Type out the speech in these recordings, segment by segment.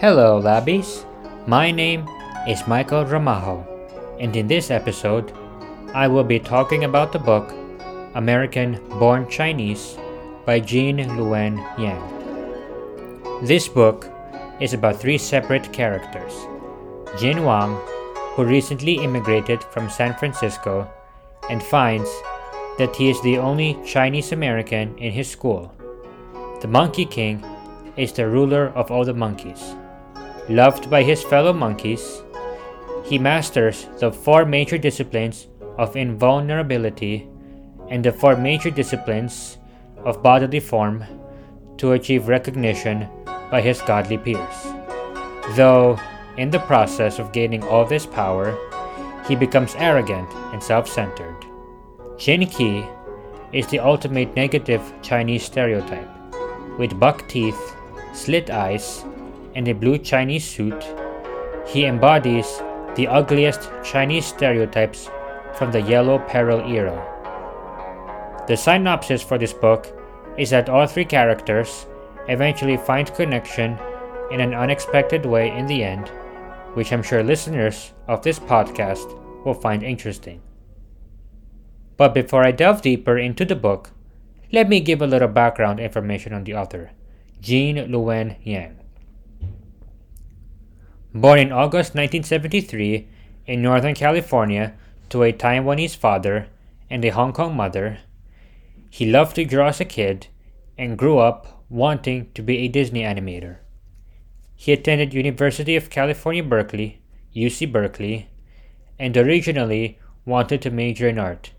Hello, Labbies. My name is Michael Ramajo, and in this episode, I will be talking about the book American Born Chinese by Gene Luen Yang. This book is about three separate characters Jin Wang, who recently immigrated from San Francisco and finds that he is the only Chinese American in his school. The Monkey King is the ruler of all the monkeys. Loved by his fellow monkeys, he masters the four major disciplines of invulnerability and the four major disciplines of bodily form to achieve recognition by his godly peers. Though, in the process of gaining all this power, he becomes arrogant and self centered. Jin is the ultimate negative Chinese stereotype, with buck teeth, slit eyes, and a blue Chinese suit, he embodies the ugliest Chinese stereotypes from the Yellow Peril era. The synopsis for this book is that all three characters eventually find connection in an unexpected way in the end, which I'm sure listeners of this podcast will find interesting. But before I delve deeper into the book, let me give a little background information on the author, Gene Luen Yang. Born in August 1973 in Northern California to a Taiwanese father and a Hong Kong mother, he loved to draw as a kid and grew up wanting to be a Disney animator. He attended University of California Berkeley, UC Berkeley, and originally wanted to major in art,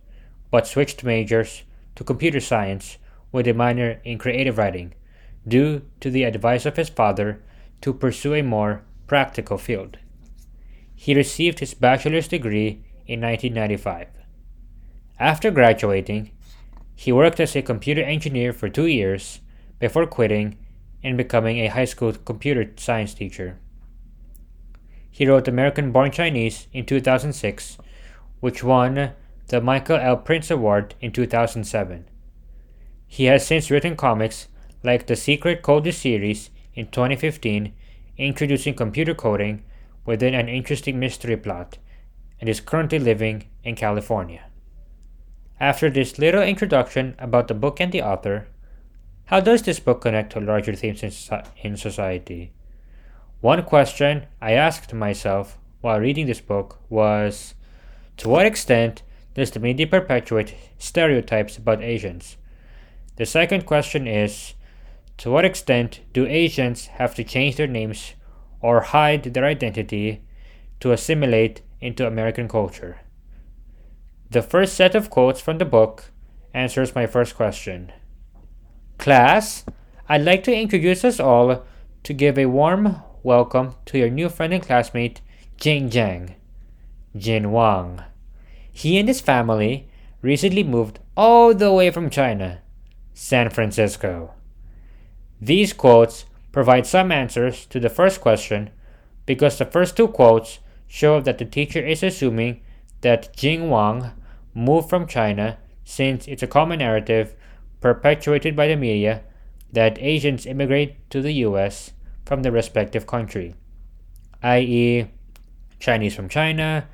but switched majors to computer science with a minor in creative writing due to the advice of his father to pursue a more practical field. He received his bachelor's degree in 1995. After graduating, he worked as a computer engineer for two years before quitting and becoming a high school computer science teacher. He wrote American Born Chinese in 2006, which won the Michael L. Printz Award in 2007. He has since written comics like the Secret Code series in 2015 introducing computer coding within an interesting mystery plot, and is currently living in California. After this little introduction about the book and the author, how does this book connect to larger themes in in society? One question I asked myself while reading this book was To what extent does the media perpetuate stereotypes about Asians? The second question is to what extent do Asians have to change their names or hide their identity to assimilate into American culture? The first set of quotes from the book answers my first question. Class, I'd like to introduce us all to give a warm welcome to your new friend and classmate, Jing Jiang, Jin Wang. He and his family recently moved all the way from China, San Francisco. These quotes provide some answers to the first question because the first two quotes show that the teacher is assuming that Jing Wang moved from China since it's a common narrative perpetuated by the media that Asians immigrate to the US from their respective country, i.e., Chinese from China,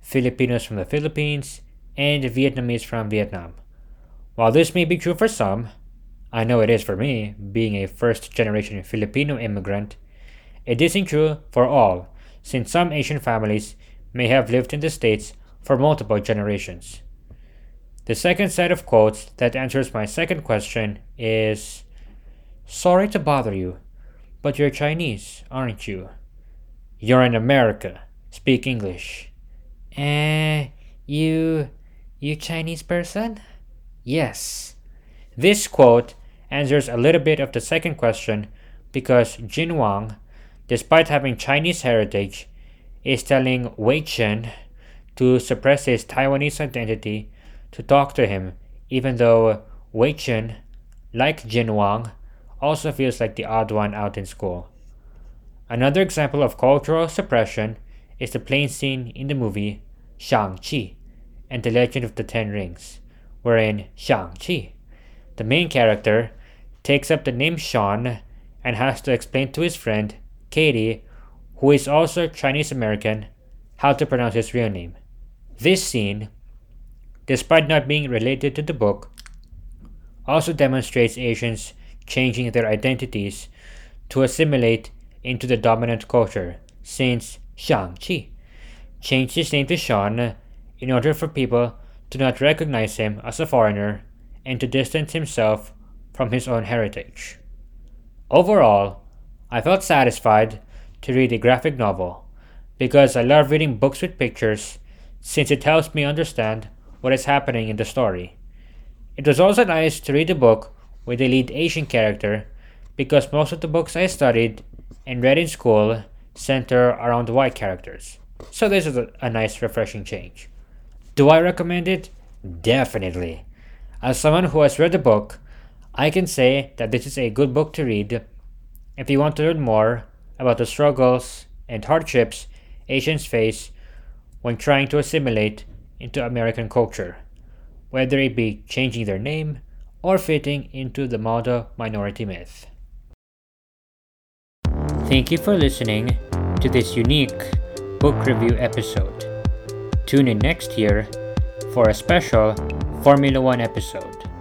Filipinos from the Philippines, and Vietnamese from Vietnam. While this may be true for some, I know it is for me, being a first generation Filipino immigrant. It isn't true for all, since some Asian families may have lived in the States for multiple generations. The second set of quotes that answers my second question is Sorry to bother you, but you're Chinese, aren't you? You're in America. Speak English. Eh, you. you Chinese person? Yes. This quote answers a little bit of the second question because Jin Wang, despite having Chinese heritage, is telling Wei Chen to suppress his Taiwanese identity to talk to him, even though Wei Chen, like Jin Wang, also feels like the odd one out in school. Another example of cultural suppression is the plane scene in the movie Shang-Chi and the Legend of the Ten Rings, wherein Shang-Chi, the main character, takes up the name Sean and has to explain to his friend Katie, who is also Chinese American, how to pronounce his real name. This scene, despite not being related to the book, also demonstrates Asians changing their identities to assimilate into the dominant culture, since Shang Chi changed his name to Sean in order for people to not recognize him as a foreigner and to distance himself from his own heritage. Overall, I felt satisfied to read a graphic novel because I love reading books with pictures since it helps me understand what is happening in the story. It was also nice to read a book with a lead Asian character because most of the books I studied and read in school center around white characters. So this is a, a nice refreshing change. Do I recommend it? Definitely. As someone who has read the book, I can say that this is a good book to read if you want to learn more about the struggles and hardships Asians face when trying to assimilate into American culture, whether it be changing their name or fitting into the model minority myth. Thank you for listening to this unique book review episode. Tune in next year for a special Formula One episode.